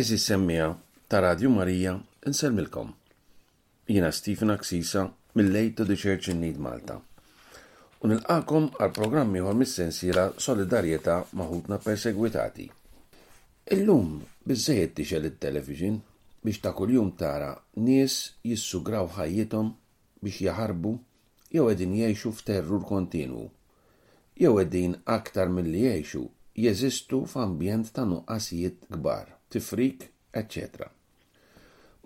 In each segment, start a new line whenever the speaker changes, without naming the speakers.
Eżis semmija ta' Radju Marija nsellmilkom. Jiena Stephen Aksisa mill-Aid to the Church in Need Malta. U nilqakom għal programm ieħor mis-sensiela Solidarjetà maħutna persegwitati. Illum biżżejjed tixgħel it-television biex ta' kuljum tara nies jissugraw ħajjithom biex jaħarbu jew qegħdin jgħixu f'terrur kontinwu, jew qegħdin aktar milli jgħixu, jeżistu f'ambjent ta' nuqqasijiet kbar, tifrik, eċċetera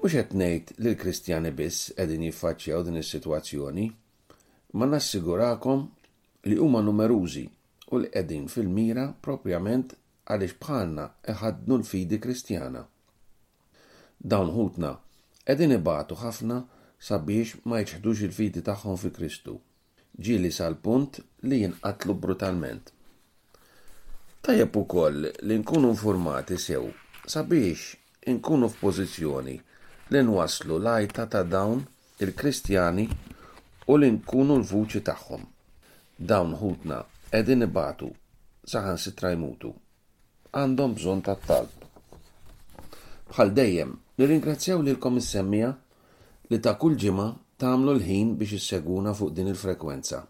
Mhux qed ngħid li l-Kristjani biss qegħdin jiffaċċjaw din is-sitwazzjoni, imma nassigurakom li huma numerużi u li qegħdin fil-mira proprjament għaliex bħalna iħaddnu l-fidi Kristjana. Dawn ħutna qegħdin ibatu ħafna sabiex ma jiċħdux il-fidi tagħhom fi Kristu, ġieli sal-punt li jinqatlu brutalment. Tajjeb ukoll li nkunu infurmati sew sabiex inkunu f'pożizzjoni li nwasslu l-għajta ta' dawn il-Kristjani u li nkunu l-vuċi tagħhom. Dawn ħutna qegħdin ibatu, saħansitra jmutu. Għandhom bżonn tat-talb. Bħal dejjem, nirringrazzjaw lilkom is-semmiegħa li ta' kull ġimgħa tagħmlu l-ħin biex issegwuna fuq din il-frekwenza.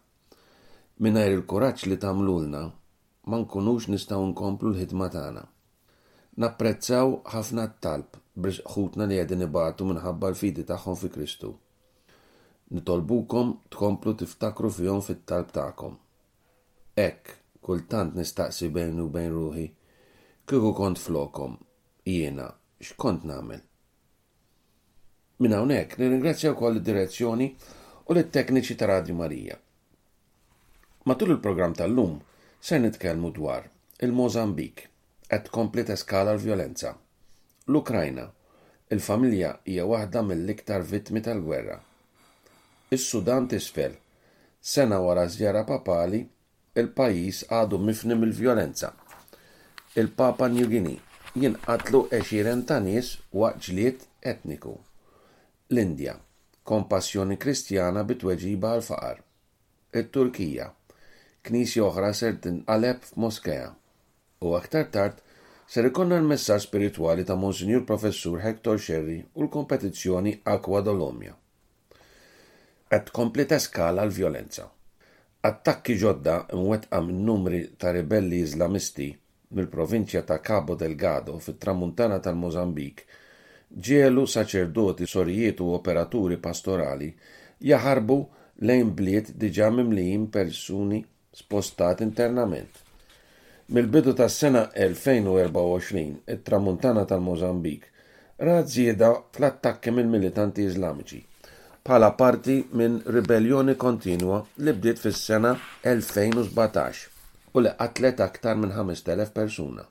Mingħajr il-kuraġġ li tagħmlulna, ma nkunux nistgħu nkomplu l-ħidma tagħna. Napprezzaw ħafna t-talb b'risq ħutna li qegħdin ibatu minħabba l-fidi tagħhom fi Kristu. Nitolbukom tkomplu tiftakru fihom fit-talb tagħkom. Hekk, kultant nistaqsi bejni u bejn ruħi, Kieku kont flokhom, jiena, x'kont nagħmel? Minn hawnhekk nirringrazzja wkoll lid-direzzjoni u lit-tekniċi ta' Radju Marija. Matul il-programm tal-lum ser nitkellmu dwar il-Mozambik, qed tkompli teskala l-vjolenza, l-Ukrajna, il-familja hija waħda mill-iktar vittmi tal-gwerra, is-Sudan t'Isfel, sena wara żjara papali Il-pajjiż għadu mifni mill-vjolenza. Il-Papa New Guinea. Jinqatlu għexieren ta' nies waqt ġlied etniku. L-Indja. Kompassjoni Kristjana bi tweġiba għall-faqar. It-Turkija. Knisja oħra ser tinqaleb f'moskea. U aktar tard ser ikollna l-messaġġ spiritwali ta' Monsinjur Professur Hector Scerri u l-kompetizzjoni Acqua Dolomia. qed tkompli teskala l-vjolenza. Attakki ġodda mwettqa minn numri ta' ribelli Iżlamisti mill-provinċja ta' Cabo Delgado fit-Tramuntana tal-Mozambik ġegħlu saċerdoti, sorijiet u operaturi pastorali jaħarbu lejn bliet diġà mimlijin persuni spostat internament. Mill-bidu tas-sena 2024, it-Tramuntana tal-Możambik rat żieda fl-attakki mill-militanti Iżlamiċi, bħala parti minn ribelljoni kontinwa li bdiet fis-sena 2017 u li qatlet aktar minn 5,000 persuna.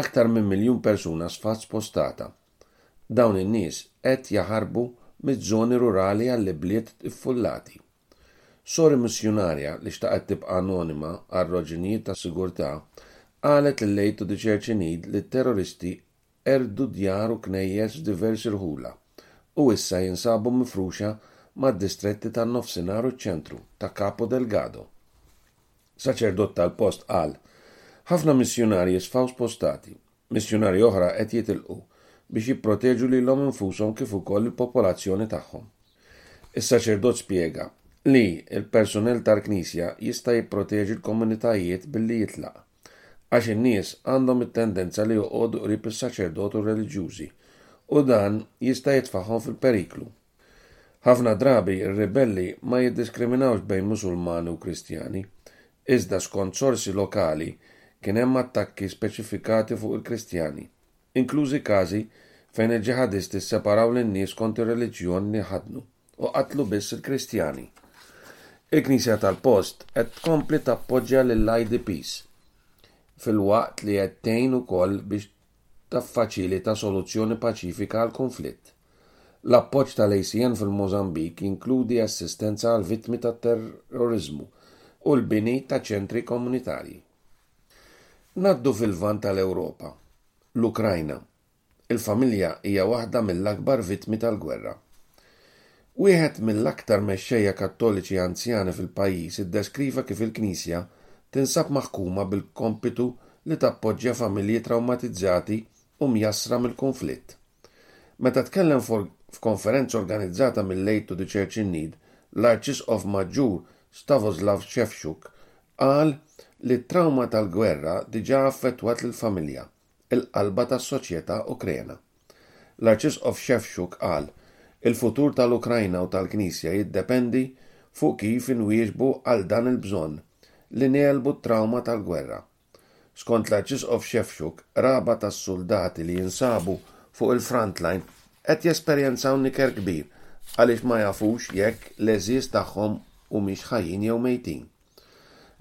Aktar minn miljun persuna sfat spostata. Dawn in-nies qed jaħarbu miż-żoni rurali għall-ibliet iffullati. Sori missjunarja li xtaqet tibqa' anonima għal raġunijiet ta' sigurtà qalet lil Late Today Church in Need li t-terroristi qerdu djar u knejjes f'diversi rħula u issa jinsabu mifruxa mad-distretti tan-Nofsinhar u ċ-Ċentru ta' Cabo Delgado. Saċerdot tal-post qal, Ħafna missjunarji sfaw spostati Missjunarji oħra qed jitilqu biex jipproteġu lilhom infushom kif ukoll il-popolazzjoni tagħhom. Is-saċerdot spjega li l-persunell tal-Knisja jista' jipproteġi l-komunitajiet billi jitlaq, għax in-nies għandhom it-tendenza li joqogħdu qrib is-saċerdot u r-reliġjużi, u dan jista' jitfagħhom fil-periklu. Ħafna drabi r-ribelli ma jiddiskriminawx bejn Musulmani u Kristjani, iżda skont sorsi lokali kien hemm attakki speċifikati fuq il-Kristjani, inklużi każi fejn il-ġiħadisti sseparaw lin-nies skont ir-reliġjon li ħaddnu u qatlu biss il-Kristjani. Il-Knisja tal-post qed tkompli tappoġġja lill-IDPs filwaqt li qed tgħin ukoll biex tiffaċilita soluzzjoni paċifika għall-kunflitt. L-appoġġ tal-ACN fil-Mozambik jinkludi assistenza għall-vittmi tat-terroriżmu u l-bini ta' ċentri komunitarji. Ngħaddu fil-Lvant tal-Ewropa. L-Ukrajna. Il-familja hija waħda mill-akbar vittmi tal-gwerra. Wieħed mill-aktar mexxejja Kattoliċi anzjani fil-pajjiż iddeskriva kif il-Knisja tinsab maħkuma bil-kompitu li tappoġġja familji trawmatizzati u mjassra mill-kunflitt. Meta tkellem f'konferenza organizzata mill-Aid to the Church in Need, l-Arċisqof Maġġur Stavoslav Shevchuk qal li t-trawma tal-gwerra diġà affettwat lill-familja il-qalba tas-soċjetà Ukrena. L-Arċisqof Shevchuk qal, Il-futur tal-Ukrajna u tal-Knisja jiddependi fuq kif inwieġbu għal dan il-bżonn li negħlbu t-trawma tal-gwerra. Skont l-Arċisqof Shevchuk, raba' tas-suldati li jinsabu fuq il-frontline qed jesperjenzaw niker kbir għaliex ma jafux jekk l-għeżież tagħhom humiex ħajjin jew mejtin.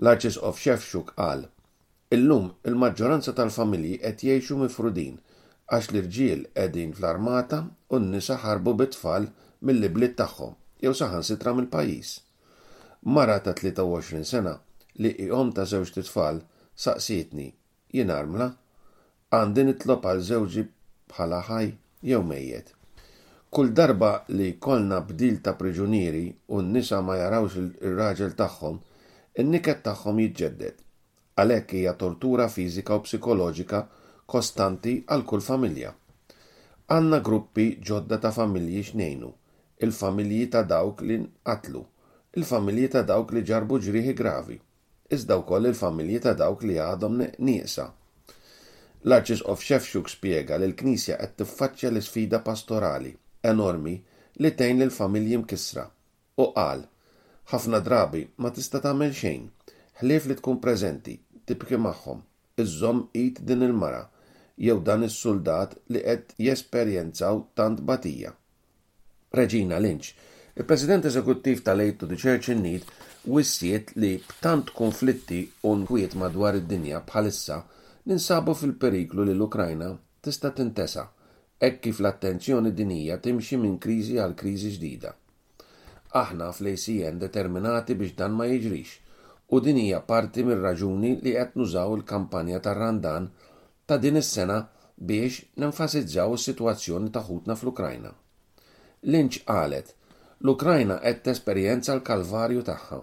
L-Arċisqof Shevchuk qal, Illum, il-maġġoranza tal-familji qed jgħixu mifrudin għax l-irġiel qegħdin fl-armata u n-nisa ħarbu bit-tfal mill-ibliet tagħhom jew saħansitra mill-pajjiż. Mara ta' 23 sena li hi omm ta' żewġt itfal saqsietni, Jien armla? Għandi nitlob għal żewġi bħala ħaj jew mejjet. Kull darba li jkollna bdil ta' priġunieri u n-nisa ma jarawx ir-raġel tagħhom, in-niket tagħhom jiġġedded. Għalhekk hija tortura fiżika u psikoloġika kostanti għal kull familja. Għandna gruppi ġodda ta' familji x'ngħinu, il-familji ta' dawk li nqatlu, il-familji ta' dawk li ġarrbu ġrieħi gravi. iżda wkoll il-familji ta' dawk li għadhom nieqsa. L-Arċisqof Szewczuk spjega li l-Knisja qed tiffaċċja l-isfida pastorali enormi li tgħin lill-familji mkissra u qal, Ħafna drabi ma tista' tagħmel xejn, ħlief li tkun preżenti, tibki magħhom, iżżomm id din il-mara jew dan is-suldat li qed jesperjenzaw tant tbatija. Regina Lynch, il-President Eżekuttiv tal-Aid to the Church in Need, wissiet li b'tant kunflitti u nkwiet madwar id-dinja bħalissa ninsabu fil-periklu li l-Ukrajna tista' tintesa' hekk kif l-attenzjoni dinjija timxi minn kriżi għal kriżi ġdida. Aħna fl-ACN determinati biex dan ma jiġrix u din hija parti mir-raġuni li qed nużaw il-kampanja tar-Randan ta' din is-sena biex nenfasizzaw is-sitwazzjoni ta' ħutna fl-Ukrajna. Lynch qalet, L-Ukrajna qed tesperjenza l-kalvarju tagħha.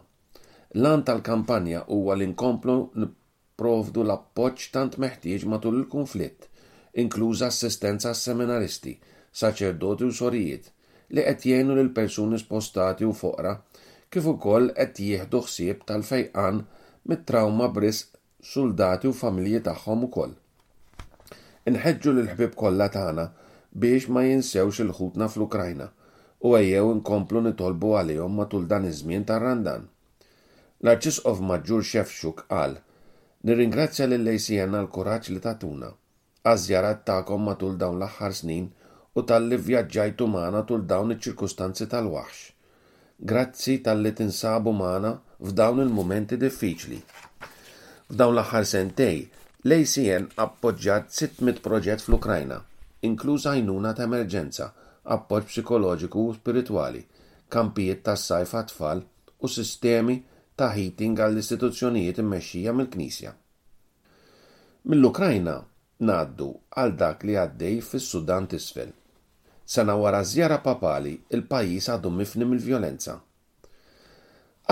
L-għan tal-kampanja huwa li nkomplu nipprovdu l-appoġġ tant meħtieġ matul il-kunflitt, inkluża assistenza għas-seminaristi, saċerdoti u sorijiet li qed jgħinu lil persuni spostati u foqra kif ukoll qed jieħdu ħsieb tal-fejqan mit-trawma b'risq suldati u familji tagħhom ukoll. Inħeġġu lill-ħbieb kollha tagħna biex ma jinsewx 'il ħutna fl-Ukrajna u ejjew inkomplu nitolbu għalihom matul dan iż-żmien tar-Randan. L-Arċisqof Maġġur Shevchuk qal, Nirringrazzja lill-ACN għall-kuraġġ li tatuna. għaż-żjarat tagħkom matul dawn l-aħħar snin u talli vvjaġġajtu magħna tul dawn iċ-ċirkustanzi tal-waħx. Grazzi talli tinsabu magħna f'dawn il-mumenti diffiċli. F'dawn l-aħħar sentej, l-ACN appoġġjat 600 proġett fl-Ukrajna, inkluż għajnuna ta' emerġenza, appoġġ psikoloġiku u spiritwali, kampijiet tas-sajf għat-tfal u sistemi ta' heating għall-istituzzjonijiet immexxija mill-Knisja. Mill-Ukrajna ngħaddu għal dak li għaddej fis-Sudan t'Isfel. Sena wara żjara papali, il-pajjiż għadu mifni mill-vjolenza.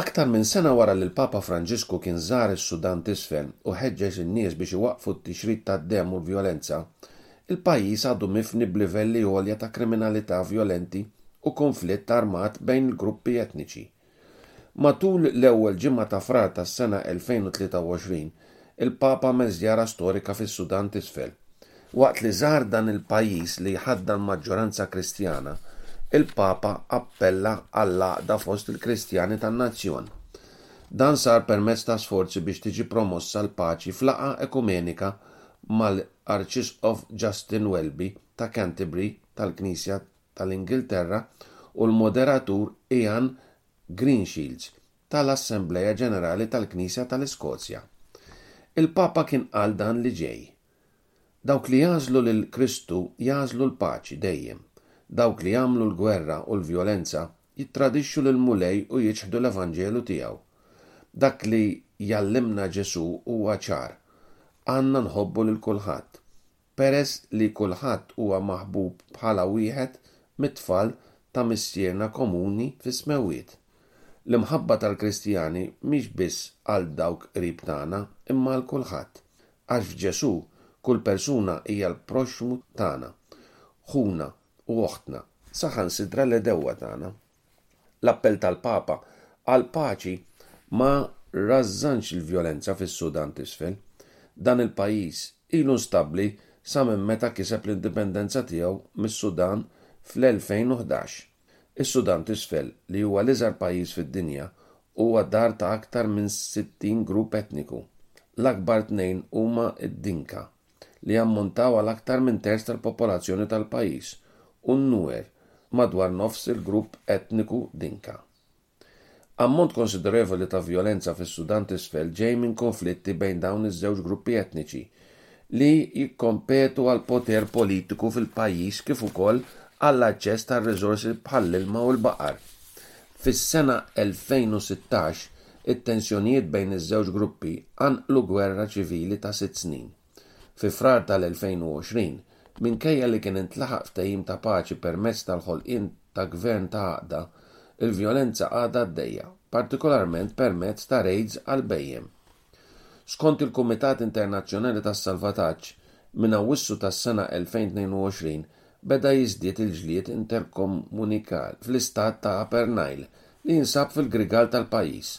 Aktar minn sena wara li l-Papa Franġisku kien żar is-Sudan t'Isfel u ħeġġeġ lin-nies biex iwaqqfu t-tixrid tad-demm u l-vjolenza, il-pajjiż għadu mifni b'livelli għolja ta' kriminalità vjolenti u kunflitt armat bejn il-gruppi etniċi. Matul l-ewwel ġimgħa ta' Frar tas-sena 2023, il-Papa għamel żjara storika fis-Sudan t'Isfel. Waqt li żar dan il-pajjiż li jħaddan maġġoranza Kristjana, il-Papa appella għall-għaqda fost il-Kristjani tan-nazzjon. Dan sar permezz ta' sforzi biex tiġi promossa l-paċi f'laqgħa ekumenika mal-Arċisqof Justin Welby ta' Canterbury tal-Knisja tal-Ingilterra u l-moderatur Ian Greenshields tal-Assemblea Ġenerali tal-Knisja tal-Iskozja. Il-Papa kien qal dan li ġej, Dawk li jagħżlu lil Kristu jagħżlu l-paċi dejjem. Dawk li jagħmlu l-gwerra u l-vjolenza jittradixxu lill-Mulej u jiċħdu l-Evanġelu tiegħu. Dak li jgħallimna Ġesù huwa ċar, għandna nħobbu lil kulħadd. Peress li kulħadd huwa maħbub bħala wieħed mit-tfal ta' Missierna komuni fis-Smewwiet, l-imħabba tal-Kristjani mhix biss għal dawk qrib tagħna imma għal kulħadd, għax f'Ġesù kull persuna hija l-proxxmu tagħna, ħuna u oħtna, saħansitra l-għedewwa tagħna. L-appell tal-Papa għall-paċi ma rażżanx il-vjolenza fis-Sudan t'Isfel. Dan il-pajjiż ilu instabbli sa minn meta kiseb l-indipendenza tiegħu mis-Sudan fl-2011. Is-Sudan t'Isfel, li huwa l-iżgħar pajjiż fid-dinja, huwa dar ta' aktar minn 60 grupp etniku. L-akbar tnejn huma d-Dinka, li jammontaw għal aktar minn terz tal-popolazzjoni tal-pajjiż, u n-Nuer, madwar nofs il-grupp etniku Dinka. Ammont konsiderevoli ta' vjolenza fis-Sudan t'Isfel ġej minn konflitti bejn dawn iż-żewġ gruppi etniċi li jikkompetu għall-poter politiku fil-pajjiż kif ukoll għall-aċċess ta' riżorsi bħall-ilma u l-baqar. Fis-sena 2016, it-tensjonijiet bejn iż-żewġ gruppi qanqlu gwerra ċivili ta' sitt snin. Fi Frar tal-2020, minkejja li kien intlaħaq ftehim ta' paċi permezz tal-ħolqien ta' gvern ta' għaqda, il-vjolenza għadha għaddejja, partikolarment permezz ta' rejds għall-bhejjem. Skont il-Kumitat Internazzjonali tas-Salvataġġ, minn Awwissu tas-sena 2022 beda jiżdied il-ġlied interkomunital fl-istat ta' Upper Nile li jinsab fil-grigal tal-pajjiż.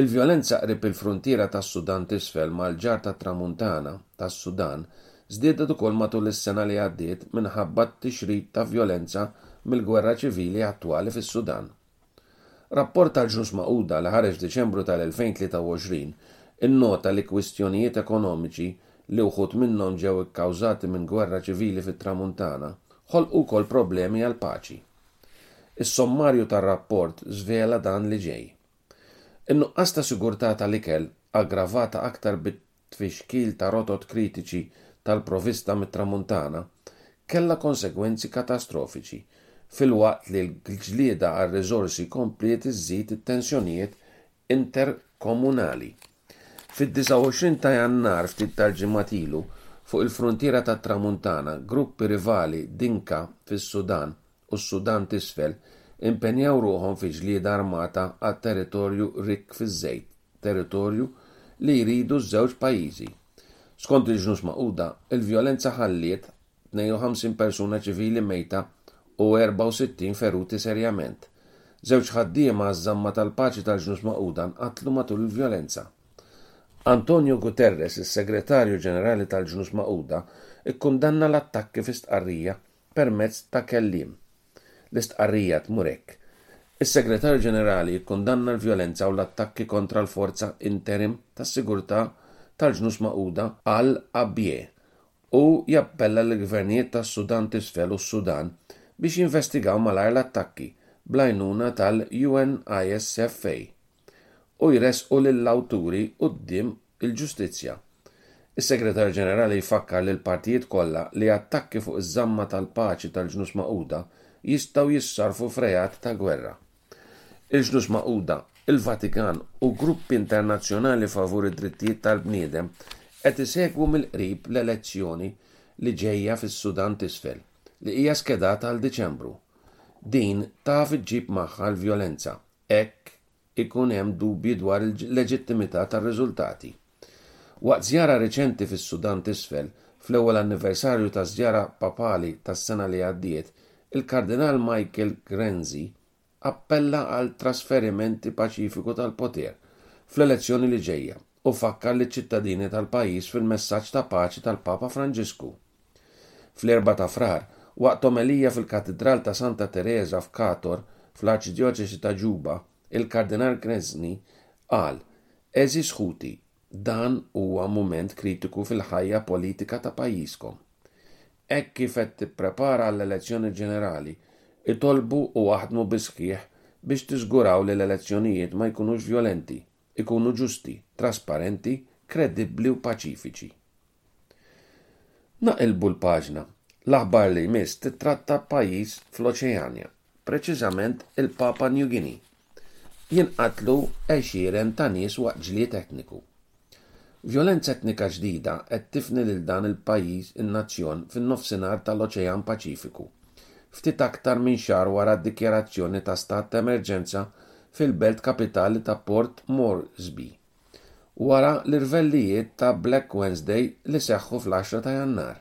Il-vjolenza qrib il-fruntiera tas-Sudan t'Isfel mal-ġar tat-Tramuntana, tas-Sudan, żdiedet ukoll matul is-sena li għaddiet minħabba t-tixrid ta' vjolenza mill-gwerra ċivili attwali fis-Sudan. Rapport tal-Ġnus Magħquda li ħareġ f'Diċembru tal-2023 innota li kwistjonijiet ekonomiċi, li wħud minnhom ġew ikkawżati minn gwerra ċivili fit-Tramuntana, ħolqu wkoll problemi għall-paċi. Is-sommarju tar-rapport żvela dan li ġej. In-nuqqas ta' sigurtà tal-ikel aggravata aktar bi tfixkil ta' rotot kritiċi tal-provista mit-Tramuntana, kellha konsegwenzi katastrofiċi, filwaqt li l-ġlieda għar-riżorsi kompliet iżżid it-tensjonijiet interkomunali. Fid-29 ta' Jannar ftit tal-ġimgħat ilu, fuq il-fruntiera tat-Tramuntana, gruppi rivali Dinka fis-Sudan u s-Sudan t'Isfel impenjaw ruħhom fi ġlieda armata għal territorju rikk fiż-żejt, territorju li jridu ż-żewġ pajjiżi. Skont il-Ġnus Magħquda, il-vjolenza ħalliet 52 persuna ċivili mejta u 64 feruti serjament. Żewġ ħaddiema għaż-żamma tal-paċi tal-Ġnus Magħquda nqatlu matul il-vjolenza. Antonio Guterres, is-Segretarju Ġenerali tal-Ġnus Magħquda, ikkundanna l-attakki fi stqarrija permezz ta' kelliem. L-istqarrija tmur hekk, Is-Segretarju Ġenerali jikkundanna l-vjolenza u l-attakki kontra l-Forza Interim ta' Sigurtà tal-Ġnus Magħquda għal Abyei u jappella lill-gvernijiet tas-Sudan t'Isfel u s-Sudan biex jinvestigaw malajr l-attakki, bl-għajnuna tal-UNISFA. u jressqu lill-awturi quddiem il-ġustizzja. Is-Segretarju Ġenerali jfakkar lill-partijiet kollha li attakki fuq iż-żamma tal-paċi tal-Ġnus Magħquda jistgħu jissarrfu f'reat ta' gwerra. Il-Ġnus Magħquda, il-Vatikan u gruppi internazzjonali favur id-drittijiet tal-bniedem qed isegwu mill-qrib l-elezzjoni li ġejja fis-Sudan t'Isfel, li hija skedata għal Diċembru. Din taf iġġib magħha l-vjolenza. hekk ikun hemm dubji dwar il-leġittimità tar-riżultati. Waqt żjara reċenti fis-Sudan t'Isfel, fl-ewwel anniversarju taż-żjara papali tas-sena li għaddiet, il-Kardinal Michael Grenzi appella għal trasferiment paċifiku tal-poter fl-elezzjoni li ġejja. u fakkar liċ-ċittadini tal-pajjiż fil-messaġġ ta' paċi tal-Papa Franġisku. Fl-Erbgħa ta' Frar, waqt omelija fil-Katidral ta' Santa Tereża f'Kator, fl-Arċidjoċesi ta' Juba, il-Kardinal Krasny qal, Għeżież ħuti, dan huwa mument kritiku fil-ħajja politika ta' pajjiżkom. Hekk kif qed tipprepara għall-elezzjoni ġenerali, itolbu u aħdmu bis-sħiħ biex tiżguraw li l-elezzjonijiet ma jkunux vjolenti, ikunu ġusti, trasparenti, kredibbli u paċifiċi. Naqilbu l-paġna. L-aħbar li jmiss tittratta pajjiż fl-Oċeanja, preċiżament il-Papua New Guinea. Jinqatlu għexieren ta' nies waqt ġlied etniku. Vjolenza etnika ġdida qed tifni lil dan il-pajjiż in-nazzjon fin-nofsinhar tal-Oċean Paċifiku, ftit aktar minn xahar wara d-dikjarazzjoni ta' stat ta' emerġenza fil-belt kapitali ta' Port Moresby, wara l-irvellijiet ta' Black Wednesday li seħħu fl-10 ta' Jannar.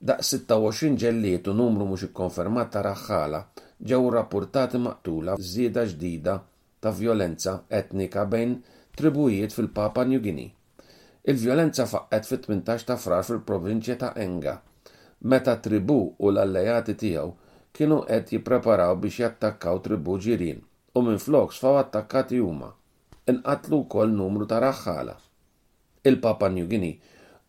Daqs 26 ġellied u numru mhux ikkonfermat ta' raħħala ġew irrappurtati maqtula f'żieda ġdida ta' vjolenza etnika bejn tribujiet fil-Papua New Guinea. Il-vjolenza faqqgħet fit-tmintax ta' Frar fil-provinċja ta' Enga, meta tribù u l-alleati tiegħu kienu qed jippreparaw biex jattakkaw tribù ġirien u minflok sfaw attakkati huma. Inqatlu wkoll numru ta' raħħala. Il-Papua New Guinea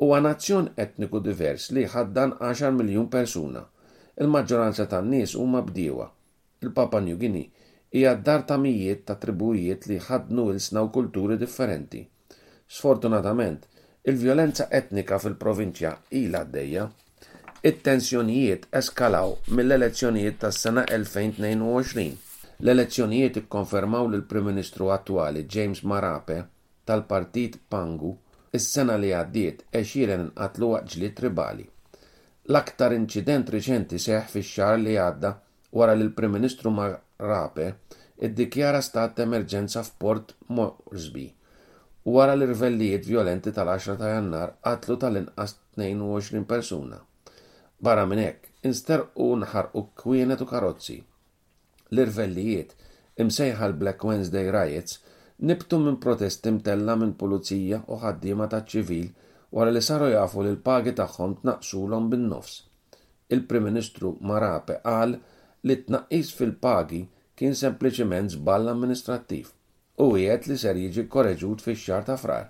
huwa nazzjon etniku divers li jħaddan għaxar miljun persuna. Il-maġġoranza tan-nies huma bdiewa. Il-Papua New Guinea hija d-dar ta' mijiet ta' tribujiet li jħaddnu ilsna u kulturi differenti. Sfortunatament, il-vjolenza etnika fil-provinċja ilha għaddejja. It-tensjonijiet eskalaw mill-elezzjonijiet tas-sena 2022. L-elezzjonijiet ikkonfermaw li l-Prim Ministru attwali, James Marape, tal-Partit Pangu s-sena li għaddiet għexieren inqatlu waqt ġlied tribali. L-aktar inċident riċenti seħħ fix-xahar li għadda wara li l-Prim Ministru Marape ddikjara stat ta' emerġenza f'Port Moresby wara li rvellijiet vjolenti tal-10 ta' Jannar qatlu tal-inqas 22 persuna. Barra minn hekk, insterqu u nħarqu kwienet u karozzi. L-irvellijiet, imsejħa l-Black Wednesday Riots, nibtu minn protesti mtellgħa minn pulizija u ħaddiema taċ-ċivil wara li saru jafu li l-pagi tagħhom tnaqqsulhom bin-nofs. Il-Prim Ministru Marape qal li t-tnaqqis fil-pagi kien sempliċiment żball amministrattiv. Hu wiegħed li ser jiġi kkoreġut fix-xahar ta' Frar.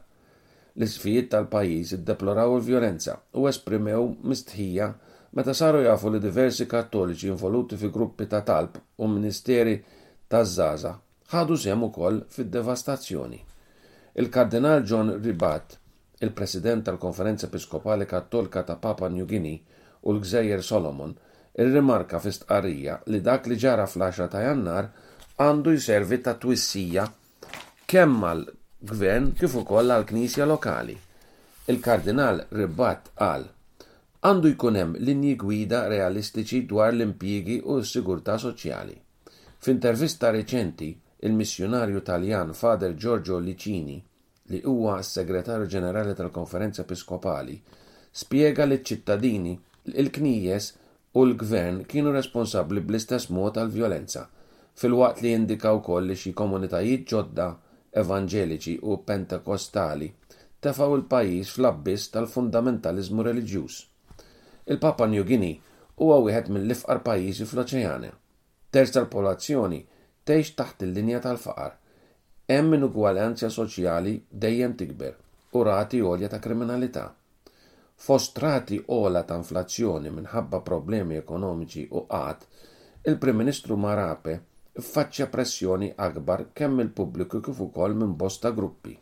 L-isqfijiet tal-pajjiż iddeploraw il-vjolenza u esprimew mistħija meta saru jafu li diversi Kattoliċi involuti fi gruppi ta' talb u ministeri taż-żgħażagħ ħadu sehem ukoll fid-devastazzjoni. Il-Kardinal John Ribat il-President tal-Konferenza Episkopali Kattolka ta' Papua New Guinea u l-Gżejjer Solomon, irrimarka fi stqarrija li dak li ġara fl-għaxra ta' Jannar għandu jservi ta' twissija kemm għall-Gvern kif ukoll għall-Knisja lokali. Il-Kardinal Ribbat qal, Għandu jkun hemm linji gwida realistiċi dwar l-impjiegi u s-sigurtà soċjali. F'intervista reċenti, il-missjunarju Taljan Father Giorgio Licini li huwa s-Segretarju Ġenerali tal-Konferenza Episkopali, spjega li ċ-ċittadini, il-knijjes u l-gvern kienu responsabbli bl-istess mod għall-vjolenza, filwaqt li indika wkoll li xi komunitajiet ġodda evanġeliċi u pentekostali tefgħu l-pajjiż fl-abbiss tal-fundamentaliżmu reliġjuż. Il-Papua New Guinea huwa wieħed mill-ifqar pajjiżi fl-Oċeania. Terz tal-popolazzjoni tgħix taħt il-linja tal-faqar. Hemm inugwaljanza soċjali dejjem tikber u rati għolja ta' kriminalità. Fost rati ogħla ta' inflazzjoni minħabba problemi ekonomiċi u qgħad, il-Prim Ministru Marape ffaċċja pressjoni akbar kemm mill-pubbliku kif ukoll minn bosta gruppi.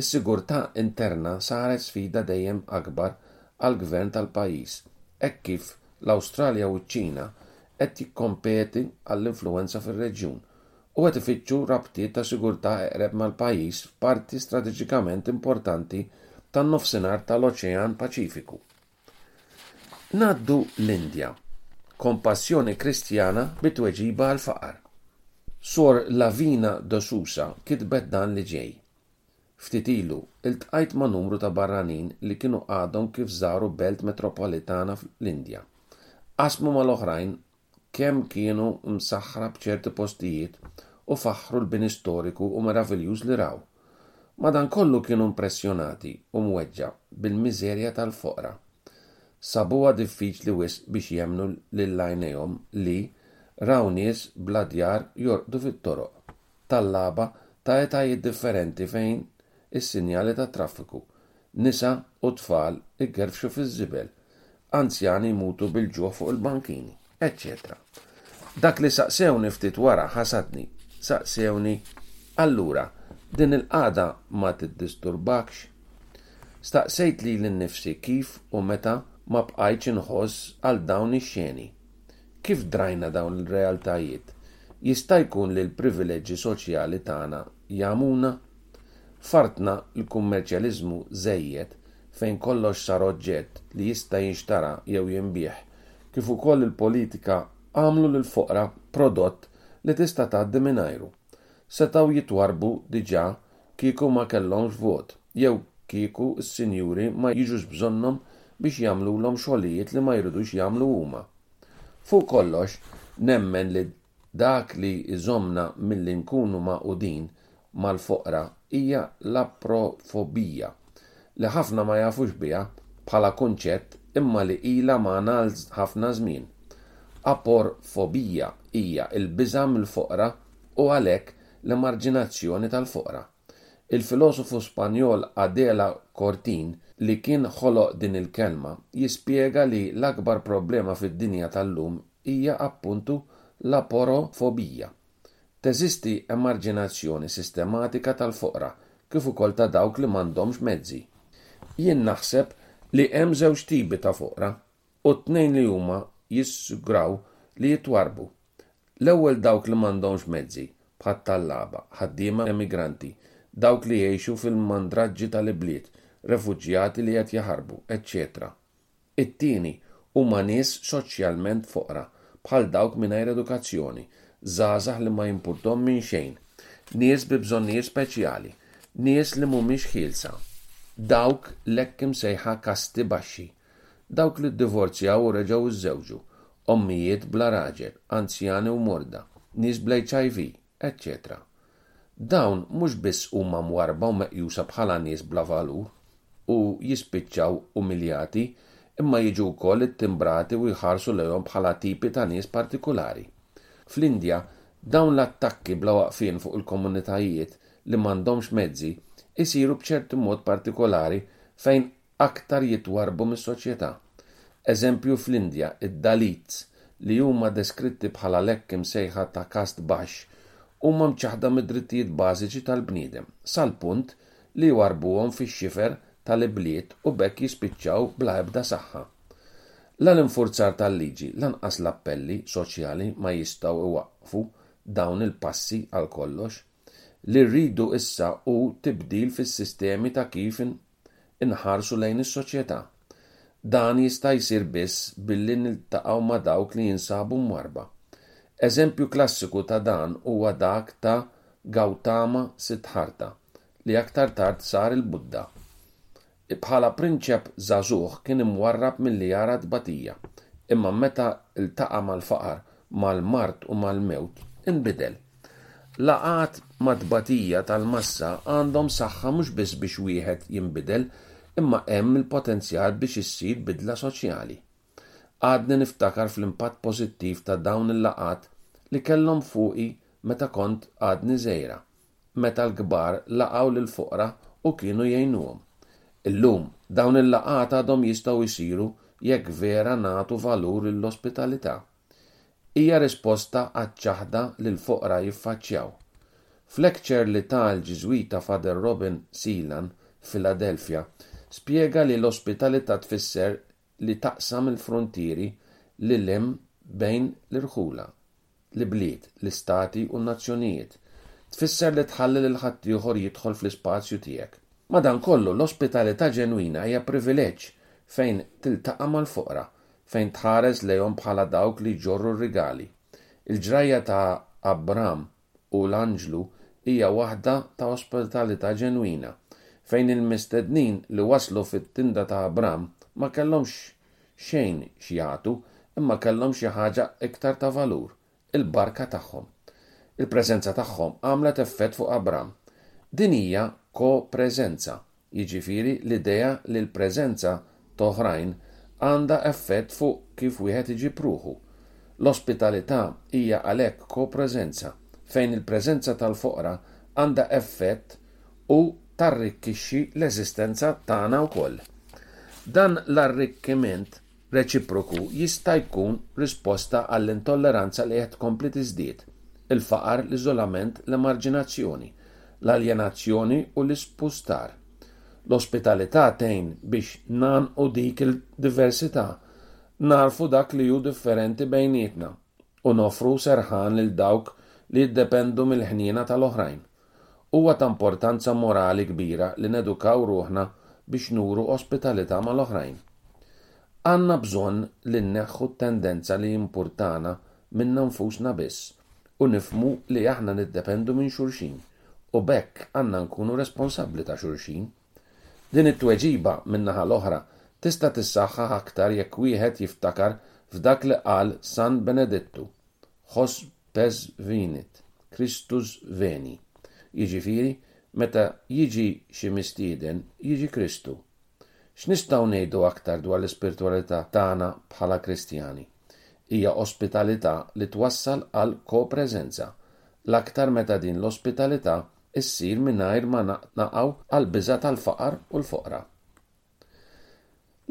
Is-sigurtà interna saret sfida dejjem akbar għall-gvern tal-pajjiż hekk kif l-Awstralja u ċ-Ċina qed jikkompetu għall-influwenza fir-reġjun u qed ifittxu rabtiet ta' sigurtà eqreb mal-pajjiż f'parti strateġikament importanti tan-Nofsinhar tal-Oċean Paċifiku. Ngħaddu l-Indja. Kompassjoni Kristjana bi tweġiba għall-faqar. Sor Lavina de Sousa kitbet dan li ġej. Ftit ilu, iltqajt ma' numru ta' barranin li kienu għadhom kif żaru belt metropolitana fl-Indja. Qasmu mal-oħrajn kemm kienu msaħħra b'ċerti postijiet u faħħru l-bini storiku u meraviljuż li raw. Madankollu kienu impressjonati u mweġġa' bil-miżerja tal-foqra. Sabuha diffiċli wisq biex jemmnu lil għajnejhom li raw nies bla djar jorqdu fit-toroq. tal-lagħba ta' etajiet differenti fejn is-sinjali tat-traffiku, nisa u tfal iggerfxu fiż-żibel, anzjani jmutu bil-ġuħ fuq il-bankini, eċċetera Dak li saqsewni ftit wara ħasatni. Saqsewni, Allura, din il-qagħda ma tiddisturbakx? Staqsejt lili nnifsi kif u meta ma bqajtx inħoss għal dawn ix-xeni. Kif drajna dawn il-realtajiet, jista' jkun li l-privileġġi soċjali tagħna jagħmuna? F'artna l-kummerċjaliżmu żejjed, fejn kollox sar oġġett li jista' jinxtara jew jinbiegħ, kif ukoll il-politika għamlu lill-foqra prodott li tista' tgħaddi mingħajru. setgħu jitwarrbu diġà kieku ma kellhomx vot jew kieku s-sinjuri ma jiġux bżonnhom biex jagħmlulhom xogħlijiet li ma jridux jagħmlu huma. Fuq kollox, nemmen li dak li jżommna milli nkunu magħqudin mal-foqra hija l-aprofobija li ħafna ma jafux biha bħala kunċett imma li ilha magħna għal ħafna żmien. Aporfobija hija l-biża' mill-foqra u għalhekk l-emarġinazzjoni tal-foqra. Il-filosofu Spanjol Adela Cortin li kien ħoloq din il-kelma jispjega li l-akbar problema fid-dinja tal-lum hija appuntu l-aporofobija, Teżisti emarġinazzjoni sistematika tal-foqra kif ukoll ta' dawk li m'għandhomx mezzi. Jien naħseb li hemm żewġ tipi ta' foqra u t-tnejn li huma jiżgraw li jitwarrbu. L-ewwel dawk li m'għandhomx mezzi, bħat-tallaba, ħaddiema emigranti, dawk li jgħixu fil-mandraġġi tal-ibliet, refuġjati li qed jaħarbu, eċċetera. It-tieni, huma nies soċjalment foqra, bħal dawk mingħajr edukazzjoni, żgħażagħ li ma jimpurthom minn xejn, nies bi bżonnijiet speċjali, nies li mhumiex ħielsa, dawk l-hekk imsejħa kasti baxxi, dawk li ddivorzjaw u reġgħu żżewġu, ommijiet bla raġel, anzjani u morda, nies bl-HIV, eċċetera Dawn mhux biss huma mwarrba u meqjusa bħala nies bla valur u jispiċċaw umiljati imma jiġu wkoll ittimbrati u jħarsu lejhom bħala tipi ta' nies partikulari. Fl-Indja, dawn l-attakki bla waqfien fuq il-komunitajiet li m'għandhomx mezzi jsiru b'ċerti mod partikolari fejn aktar jitwarrbu mis-soċjetà. Eżempju fl-Indja, id-Dalits, li huma deskritti bħala l-hekk imsejħa ta' kast baxx, huma mċaħħda mid-drittijiet bażiċi tal-bniedem, sal-punt li jwarrbuhom fix-xifer tal-ibliet u b'hekk jispiċċaw bla ebda saħħa. La l-infurzar tal-liġi lanqas l-appelli soċjali ma jistgħu jwaqqfu dawn il-passi għal kollox. Li rridu issa hu tibdil fis-sistemi ta' kif inħarsu lejn is-soċjetà. Dan jista' jsir biss billi niltaqgħu ma' dawk li jinsabu mwarrba. Eżempju klassiku ta' dan huwa dak ta' Gautama Siddharta, li aktar tard sar il-Buddha. Bħala prinċep żagħżugħ kien imwarrab milli jara t-tbatija, imma meta ltaqa' mal-faqar, mal-mard u mal-mewt, inbidel. Laqgħat ma' tbatija tal-massa għandhom saħħa mhux biss biex wieħed jinbidel, imma hemm il-potenzjal biex issir bidla soċjali. Għadni niftakar fl-impatt pożittiv ta' dawn il-laqgħat li kellhom fuqi meta kont għadni żgħira, meta l-kbar laqgħu lill-foqra u kienu jgħinuhom. Illum, dawn il-laqgħat għadhom jistgħu jsiru jekk vera nagħtu valur lill-ospitalità. hija risposta għaċ-ċaħda li l-foqra jiffaċċjaw. F'lecture li ta l-Ġiżwita Father Robin Seelan f'Philadelphia, spjega li l-ospitalità tfisser li taqsam il-fruntieri lil hemm bejn l-irħula, l-ibliet, l-istati u n-nazzjonijiet. Tfisser li tħalli lil ħaddieħor jidħol fl-ispazju tiegħek. Madankollu, l-ospitalità ġenwina hija privileġġ fejn tiltaqa' mal-foqra, fejn tħares lejhom bħala dawk li jġorru r-rigali. Il-ġrajja ta' Abram u l-anġlu hija waħda ta' ospitalità ġenwina, fejn il-mistednin li waslu fit-tinda ta' Abram ma kellhomx xejn x'jagħtu imma kellhom xi ħaġa iktar ta' valur, il-barka tagħhom. Il-preżenza tagħhom għamlet effett fuq Abram. Din hija ko-preżenza, jiġifieri l-idea li l-preżenza t'oħrajn għandha effett fuq kif wieħed iġib ruħu. L-ospitalità hija għalhekk ko-preżenza, fejn il-preżenza tal-foqra għandha effett u tarrikkixxi l-eżistenza tagħna wkoll. Dan l-arrikkiment reċiproku jista' jkun risposta għall-intolleranza li qed tkompli tiżdied, il-faqar, l-iżolament, l-emarġinazzjoni, l-aljenazzjoni u l-ispustar. L-ospitalità tgħin biex ngħannqu dik il-diversità, nagħrfu dak li hu differenti bejnietna, u noffru serħan lil dawk li jiddependu mill-ħniena tal-oħrajn. Huwa ta' importanza morali kbira li nedukaw ruħna biex nuru ospitalità mal-oħrajn. Għandna bżonn li nneħħu t-tendenza li jimpurtana minna nfusna biss u nifhmu li aħna niddependu minn xulxin u b'hekk għandna nkunu responsabbli ta' xulxin. Din it-tweġiba, min-naħa l-oħra, tista' tissaħħaħ aktar jekk wieħed jiftakar f'dak li qal San Benedittu, Ħoss Pes venit, Christus veni, jiġifieri meta jiġi xi mistieden, jiġi Kristu. X'nistgħu ngħidu aktar dwar l-ispirtwalità tagħna bħala Kristjani? Hija ospitalità li twassal għal ko-preżenza, l-aktar meta din l-ospitalità ssir mingħajr ma naqgħu għall-biża' tal-faqar u l-foqra.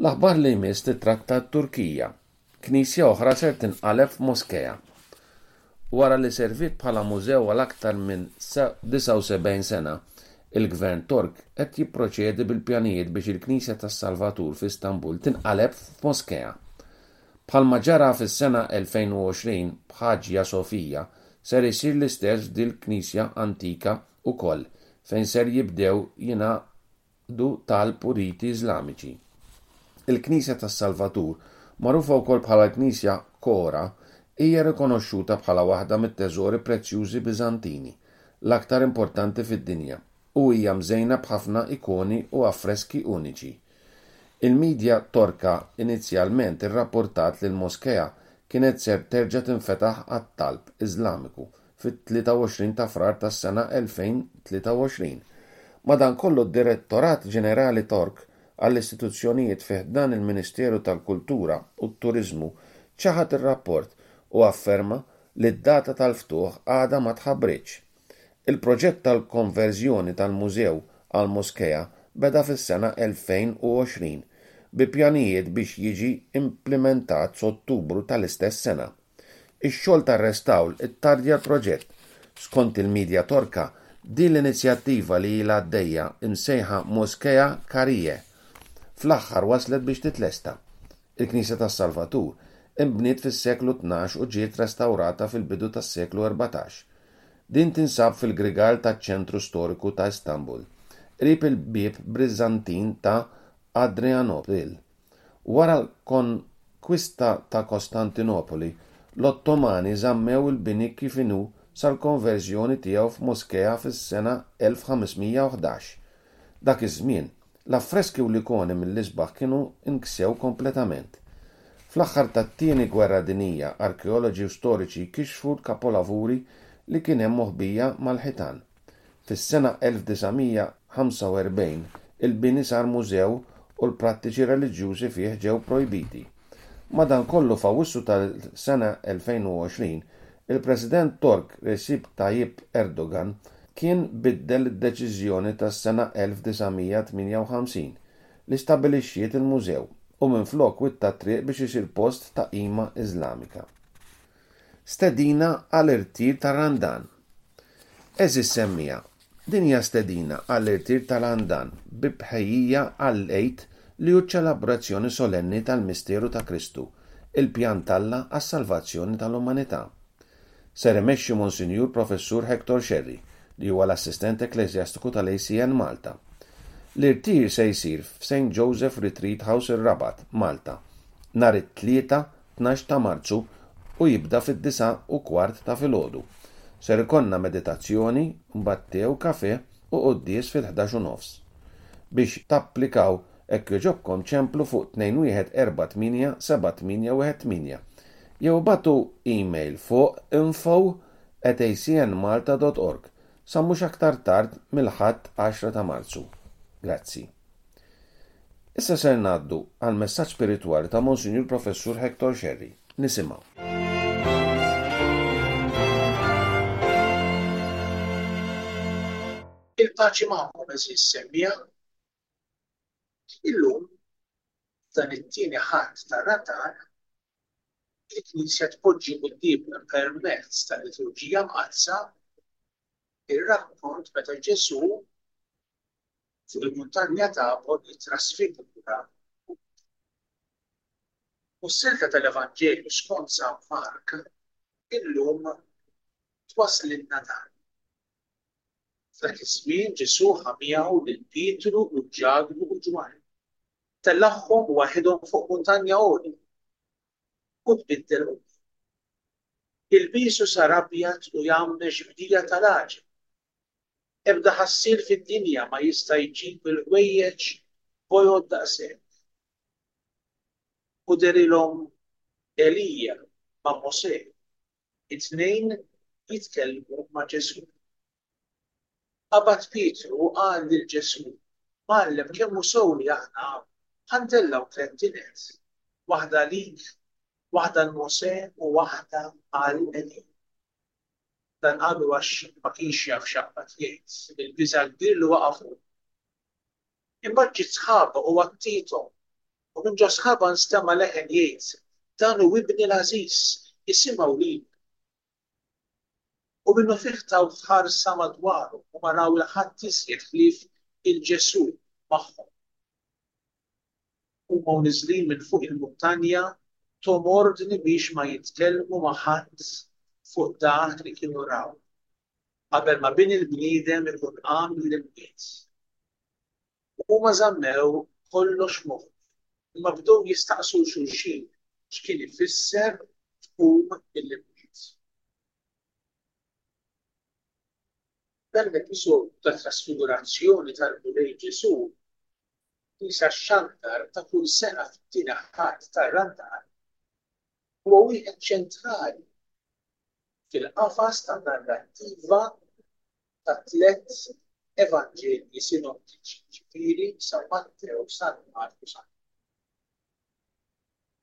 L-aħbar li jmiss tittratta t-Turkija. Knisja oħra ser tinqaleb f'moskea. Wara li serviet bħala mużew għal aktar minn 79 sena, il-Gvern Tork qed jipproċedi bil-pjanijiet biex il-Knisja tas-Salvatur f'Istanbul tinqaleb f'moskea. Bħalma ġara fis-sena 2020 b'Hagia Sophia, ser isir l-istess f'dil-knisja antika ukoll fejn ser jibdew jingħaqdu l-perjodu tal-Puriti Iżlamiċi. Il-Knisja tas-Salvatur, magħrufa wkoll bħala l-Knisja Chora, hija rikonoxxuta bħala waħda mit-teżori prezzjużi Biżantini, l-aktar importanti fid-dinja, u hija mżejna b'ħafna ikoni u affreski uniċi. Il-midja Torka inizjalment irrapportat li l-moskea kienet ser terġa' tinfetaħ għat-talb Iżlamiku fit-23 ta' Frar tas-sena 2023. Madankollu d-Direttorat Ġenerali Tork għall-Istituzzjonijiet fi ħdan il-Ministeru tal-Kultura u t-Turiżmu ċaħad ir-rapport u afferma li d-data tal-ftuħ għadha ma tħabbritx. Il-proġett tal-konverżjoni tal-mużew għal moskea beda fis-sena 2020, bi pjanijiet biex jiġi implimentat s'Ottubru tal-istess sena. Ix-xogħol ta' restawr ittardja l-proġett. Skont il-media Torka, din l-inizjattiva li ilha għaddejja, imsejħa Moskea Karie, fl-aħħar waslet biex titlesta. Il-Knisja tas-Salvatur inbniet fis-seklu tnax u ġiet restawrata fil-bidu tas-seklu erbatax. Din tinsab fil-grigal taċ-ċentru storiku ta' Istanbul, qrib il-bieb Briżantin ta' Adrianople. Wara l-konkwista ta' Kostantinopoli, l-Ottomani żammew il-bini kif inhu sal-konverżjoni tiegħu f'moskea fis-sena 1511. Dak iż-żmien, l-affreski u l-ikoni mill-isbaħ kienu nksew kompletament. Fl-aħħar tat-Tieni Gwerra Dinjija, arkeoloġi u storiċi kixfu l-kapolavuri li kien hemm moħbija mal-ħitan. Fis-sena 1945 il-bini sar mużew u l-prattiċi reliġjużi fih ġew projbiti. Madankollu f'Awwissu tas-sena 2020, il-President Tork Recep Tayyip Erdogan kien biddel id-deċiżjoni tas-sena 1958 li stabilixxiet il-mużew u minflok witta t-triq biex isir post ta' qima Iżlamika. Stedina għal irtir tar-Randan. Għeżież semmiegħa, din hija stedina għal irtir tal-Għandan bi bħejjija għall-Għid li hu ċ-ċelabrazzjoni solenni tal-misteru ta' Kristu, il-pjan t'Alla għas-salvazzjoni tal-umanità. Ser imexxi Monsinjur Professur Hector Scerri, li huwa l-Assistent Ekkleżjastiku tal-ACN Malta. L-irtir se jsir f'St Joseph Retreat House ir-Rabat, Malta, nhar it-Tlieta tnax ta' Marzu u jibda fid-disgħa u kwart ta' filgħodu. Ser ikollna meditazzjoni, mbagħad te u kafè u quddies fil-ħdax u nofs. Biex tapplikaw hekk jogħġobkom ċemplu fuq 21487818 jew ibgħatu email fuq info@acnmalta.org Sa mhux aktar tard mill-Ħadd 10 ta' Marzu. Grazzi. Issa ser ngħaddu għall-messaġġ spiritwali ta' Monsinjur Professur Hector Scerri. Nisimgħu.
Il-paċi magħkom, għeżież semmiegħa, Illum, f'dan it-tieni Ħadd ta' Ratar, il-Knisja tpoġġi quddiemna permezz tal-Liturġija Mqaddsa ir-rakkont meta Ġesù fuq il-Muntanja Tabor jittrasfigura. U s-silta tal-Evanġelju skont San Mark illum twasslilna dan. F'dak iż-żmien Ġesù ħa miegħu lil Pietru u Ġakbu u Ġwanni. Tellagħhom waħidhom fuq muntanja għolja u tbiddel quddiemhom. Ilbiesu sar abjad u jgħammex b'dija ta' l-għaġeb. Ebda ħassiel fid-dinja ma jista' jġib il-ħwejjeġ bojod daqshekk. U derilhom Elija ma' Mosè. It-tnejn jitkellmu ma' Ġesù. Qabat Pietru qal lil Ġesù, Mgħallem, kemm hu sew li aħna ħantella u tliet tined, waħda għalik, waħda għal Mosè u waħda għal Elija. Dan qalu għax ma kienx jaf x'jaqbad jgħid, mill-biża' l-kbir li waqa' fuqu. Imbagħad ġiet sħaba u għattithom, u minn ġo sħaba nstema' leħen jgħid, Dan hu Ibni l-għażiż, isimgħu lilu. U minnufih taw ħarsa madwarhom u ma raw 'il ħadd iżjed ħlief 'il Ġesù magħhom. Huma u niżlin minn fuq il-muntanja thom ordni biex ma jitkellmu ma' ħadd fuq dak li kienu raw. qabel ma Bin il-bniedem ikun qam mill-imwiet. U huma żammew kollox moħbi, imma bdew jistaqsu 'l xulxin x'kien ifisser tqum mill-imwiet. Dan l-episod ta' trasfigurazzjoni tal-Mulej Ġesù qisha x-xandar ta' kull sena fit-tieni Ħadd tar-Randan huwa wieħed ċentrali fil-qafas tan-narrattiva tat-tliet Evanġelji sinottiċi, jiġifieri San Mattew, San Mark u San Luqa.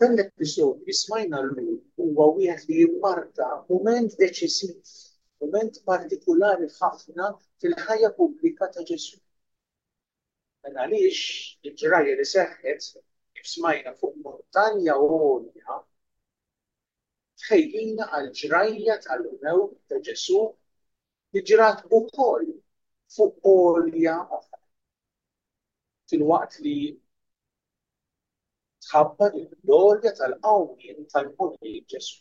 Dan l-episodju li smajna llum huwa wieħed li jimmarka mument deċiżiv, mument partikulari ħafna fil-ħajja pubblika ta' Ġesù. Mela għaliex il-ġrajja li seħħet, kif smajna, fuq muntanja għolja tħejjina għall-ġrajja tal-mewt ta' Ġesù li ġrat ukoll fuq għolja oħra? Filwaqt li tħabbar il-glorja tal-qawmien tal-Mulej Ġesù.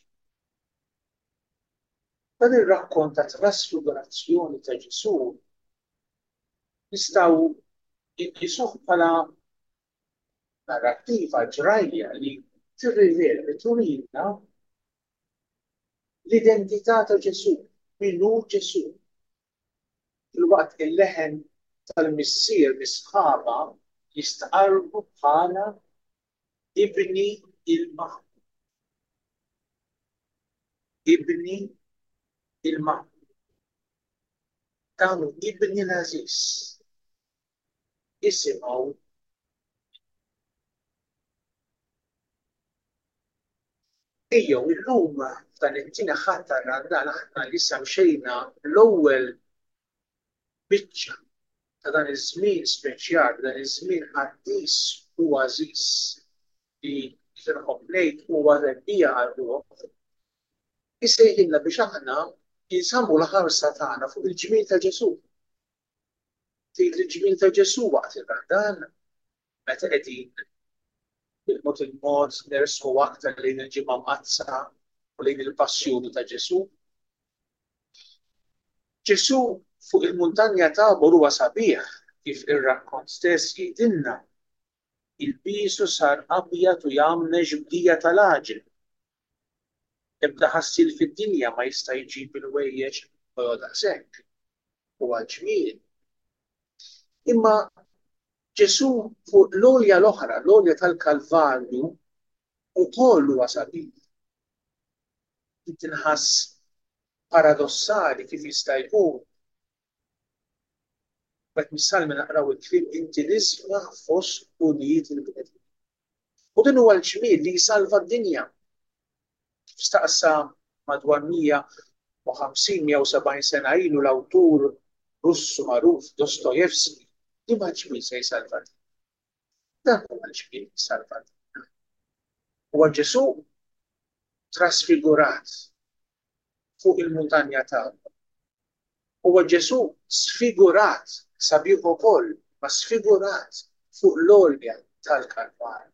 Dan ir-rakkont tat-trasfigurazzjoni ta' Ġesù jistgħu jitqisuh bħala narrattiva ġrajja li tirriveli, turilna l-identità ta' Ġesù, min hu Ġesù. Filwaqt li l-leħen tal-Missier mis-sħaba jistqarru bħala Ibni il-Maħbub. Ibni il-Maħbub. Dan hu ibni l-għażiż. Isimgħu Ejjew illum f'dan it-tieni ħadd tar-Randan aħna li sa mxejna l-ewwel biċċa ta' dan iż-żmien speċjali, dan iż-żmien qaddis u għażiż li kif inħobb ngħid huwa r-rebbiegħa għar-ruħ, isejħilna biex aħna inżammu l-ħarsa tagħna fuq il-ġmiel ta' Ġesù. Tgħid li l-ġmiel ta' Ġesù waqt ir-Randan meta qegħdin bil-mod il-mod nersqu aktar lejn il-Ġimgħa Mqaddsa u lejn il-Passjoni ta' Ġesù. Ġesù fuq il-Muntanja Tabor huwa sabiħ kif ir-rakkont stess jgħidilna, Ilbisu sar abjad u jgħammex bdija tal-għaġeb, Ebda ħassiel fid-dinja ma jista' jġib il-ħwejjeġ bojod daqshekk u għall-ġmiel. Imma Ġesù fuq l-għolja l-oħra, l-għolja tal-Kalvarju, ukoll huwa sabiħ. Inti nħass paradossali kif jista' jkun Wieħed mis-Salmi naqraw il-kliem Inti l-isbaħ fost ulied il-bnedmin. U dan huwa l-ġmiel li jsalva d-dinja. Kif staqsa madwar 150, 170 sena ilu l-awtur Russu magħruf Dostoevsky, liema ġmiel se jsalva d-dinja? Dan huwa l-ġmiel li jsalva d-dinja. Huwa Ġesù trasfigurat fuq il-muntanja ta' Huwa Ġesù sfigurat, sabiħ ukoll, imma sfigurat fuq l-għolja tal-Kalvarju.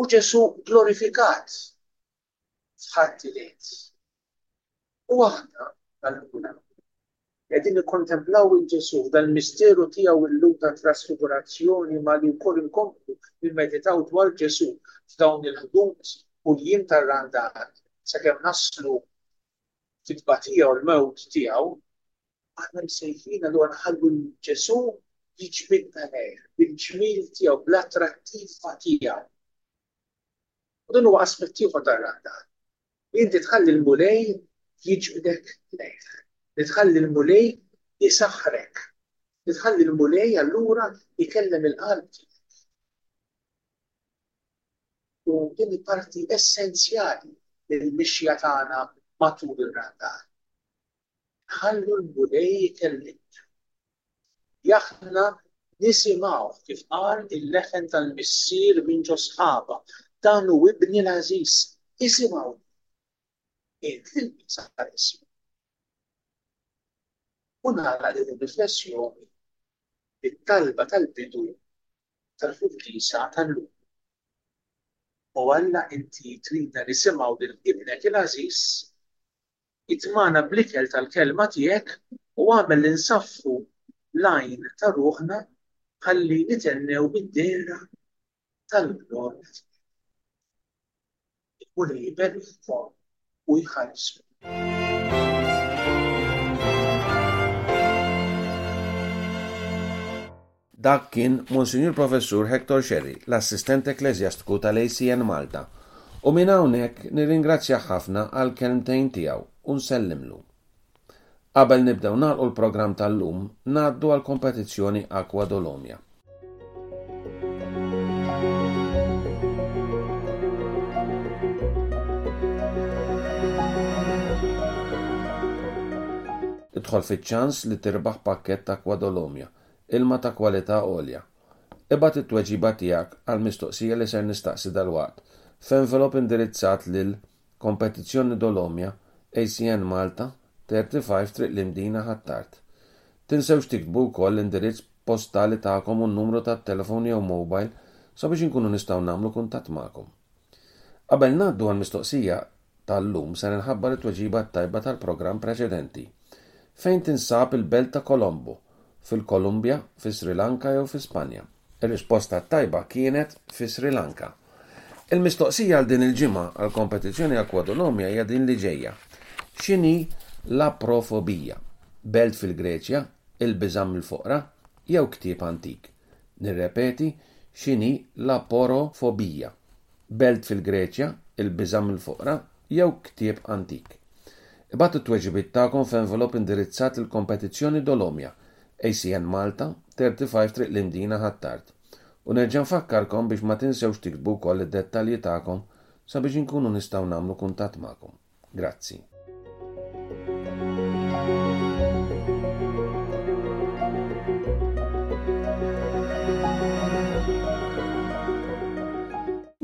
U Ġesù glorifikat f'Ħadd il-Għid. U aħna, allura, Qegħdin nikkontemplaw lil Ġesù f'dal-misteru tiegħu illum tat-trasfigurazzjoni malli wkoll inkomplu nimmeditaw dwar Ġesù f'dawn il-ħdud u l-jiem tar-Randan sakemm naslu fit-tbatija u l-mewt tiegħu, aħna msejħin allura nħallu lil Ġesù jiġbidna lejh bil-ġmiel tiegħu, bl-attrattiva tiegħu. U dan huwa aspett ieħor tar-Randan, li inti tħalli l-Mulej jiġbdek lejh, li tħalli l-Mulej isaħħrek, li tħalli l-Mulej allura jkellem il-qalb tiegħek. U din hi parti essenzjali mill-mixja tagħna matul ir-Randan. Ħallu l-Mulej ikellimna. Li aħna nisimgħuh kif qal il-leħen tal-Missier minn ġo sħaba, Dan hu Ibni l-għażiż, isimgħuh. Il-kliem sar isem. U nagħlaq din ir-riflessjoni bit-talba tal-bidu tal-Quddiesa tal-lum. O Alla inti tridna nisimgħu lil Ibnek il-għażiż Itmana bl-ikel tal-Kelma tiegħek u agħmel li nsaffu l-għajn ta' ruħna ħalli nithennew bid-dehra tal-glorja tiegħek. Il-Mulej iberrikhom u jħariskom.
Dak kien Monsinjur Professur Hector Scerri, l-Assistent Ekkleżjastiku tal-ACN Malta, u minn hawn hekk nirringrazzjah ħafna għall-kelmtejn tiegħu u nsellimlu. Qabel nibdew nagħlqu l-programm tal-lum, ngħaddu għall-kompetizzjoni Aqua Dolomia. Idħol fiċ-ċans li tirbaħ pakkett Aqua Dolomia Ilma ta' kwalità għolja. Ibgħat it-tweġiba tiegħek għall-mistoqsija li ser nistaqsi dalwaqt f'envelop indirizzat lil Competizione Dolomia, ACN Malta, 35 Triq l-Imdina, Ħ'Attard. Tinsewx tiktbu wkoll l-indirizz postali tagħkom u n-numru tat-telefon jew mobile sabiex inkunu nistgħu nagħmlu kuntatt magħkom. Qabel ngħaddu għall-mistoqsija, tal-lum ser inħabbar it-tweġiba t-tajba tal-programm preċedenti. Fejn tinsab il-belt ta' Colombo? Fil-Kolumbja, fi Sri Lanka jew fi Spanja? Ir-risposta t-tajba kienet fi Sri Lanka. Il-mistoqsija għal din il-ġimgħa għall-kompetizzjoni għal Quadolomia hija din li ġejja. X'inhi l-aprofobija? Belt fil-Greċja, il-biża' mill-foqra jew ktieb antik? Nirrepeti, x'inhi l-aporofobija? Belt fil-Greċja, il-biża' mill-foqra, jew ktieb antik? Ibgħatu t-tweġibiet tagħkom f'envelop indirizzat lil Kompetizzjoni Dolomia, ACN Malta, 35 Triq l-Imdina, Ħ'Attard. U nerġa' nfakkarkom biex ma tinsewx tiktbu wkoll id-dettalji tagħkom sabiex inkunu nistgħu nagħmlu kuntatt magħkom. Grazzi.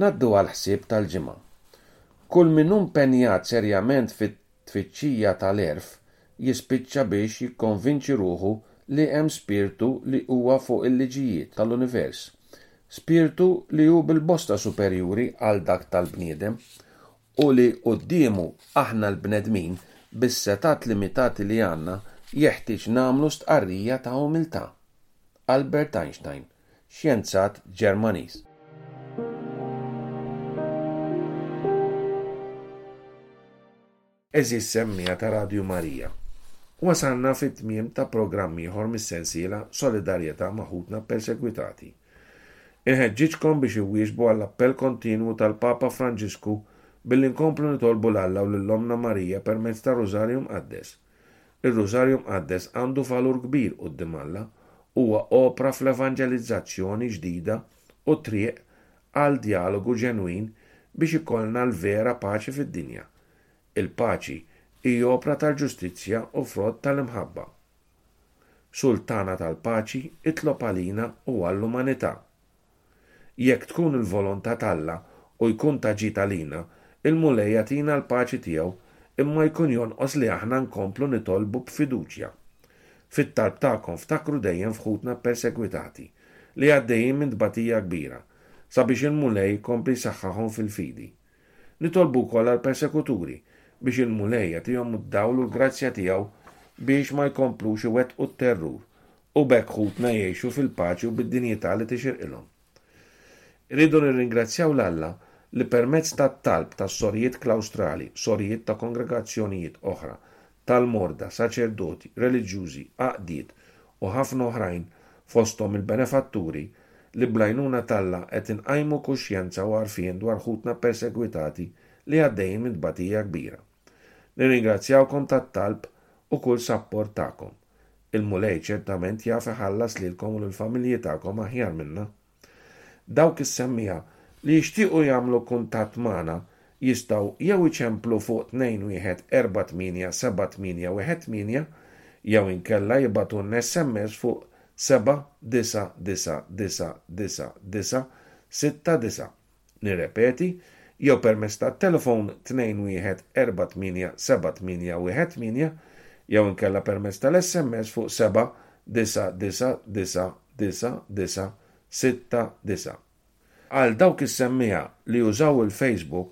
Naddu għal ħsieb tal-ġimgħa. Kull min impenjat serjament fit-tfittxija tal-erf jispiċċa biex jikkonvinċi ruħu li hemm spirtu li huwa fuq il-liġijiet tal-univers, spirtu li hu bil-bosta superjuri għal dak tal-bniedem, u li quddiemu aħna l-bnedmin, bis-setgħat limitati li għandna, jeħtieġ nagħmlu stqarrija ta' umiltà. Albert Einstein, xjenzat Ġermaniż. Għeżież semmiegħa ta' Radju Marija, wasalna fit-tmiem ta' programm ieħor mis-sensiela Solidarjetà ma' Ħutna Ppersegwitati. Inħeġġiġkom biex iwieġbu għall-appell kontinwu tal-Papa Franġisku billi nkomplu nitolbu 'l Alla u lil Ommna Marija permezz tar-Rużarju Mqaddes. Ir-Rużarju Mqaddes għandu valur kbir quddiem Alla, huwa opra fl-evanġelizzazzjoni ġdida u triq għal djalogu ġenwin biex ikollna l-vera paċi fid-dinja. Il-paċi hi opra tal-ġustizzja u frott tal-imħabba. Sultana tal-Paċi, itlob għalina u għall-umanità. Jekk tkun il-volontà t'Alla u jkun ta' ġid għalina, il-Mulej jagħtina l-paċi tiegħu imma jkun jonqos li aħna nkomplu nitolbu b'fiduċja. Fit-talb tagħkom ftakru dejjem f'ħutna ppersegwitati, li għaddejjin minn tbatija kbira, sabiex il-Mulej jkompli jsaħħaħhom fil-fidi. Nitolbu wkoll għall-persekuturi biex il-Mulej jagħtihom d-dawl u l-grazzja tiegħu biex ma jkomplux iwettqu t-terrur u b'hekk ħutna jgħixu fil-paċi u bid-dinjità li tixirqilhom. Irridu nirringrazzjaw 'l Alla li permezz tat-talb tas-sorijiet klawstrali, sorijiet ta' kongregazzjonijiet oħra, tal-morda, saċerdoti, reliġjużi, għaqdiet u ħafna oħrajn fosthom il-benefatturi li bl-għajnuna t'Alla qed inqajmu kuxjenza u għarfien dwar ħutna ppersegwitati li għaddejjin minn tbatija kbira. Nirringrazzjawkom tat-talb u kull sapport tagħkom. Il-Mulej ċertament jaf iħallas lilkom u lill-familji tagħkom aħjar minna. Dawk is-semmiegħa li jixtiequ jagħmlu kuntatt magħna jistgħu jew iċemplu fuq 2148718 jew inkella jibgħatulna SMS fuq 799999696. Nirrepeti, jew permezz tat-telefon 2148781 jew inkella permezz tal-SMS fuq 79999969. Għal dawk is-semmiegħa li jużaw il-Facebook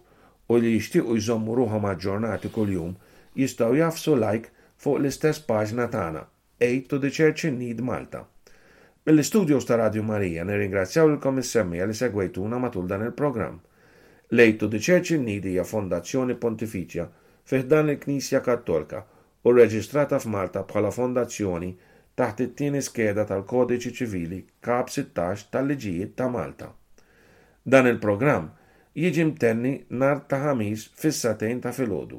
u li jixtiequ jżommu ruħhom aġġornati kuljum jistgħu jagħfsu like fuq l-istess paġna tagħna. Aid to the Church in Need Malta. Mill-istudios ta' Radju Marija nirringrazzjaw lilkom is-semmiegħa li segwejtuna matul dan il-programm. L-Aid to the Church in Need hija fondazzjoni pontifiċja fi ħdan il-Knisja Kattolka u rreġistrata f'Malta bħala fondazzjoni taħt it-tieni skeda tal-Kodiċi Ċivili Kap 16 tal-Liġijiet ta' Malta. Dan il-programm jiġi mtenni nhar ta' Ħamis fis-sagħtejn ta' filgħodu.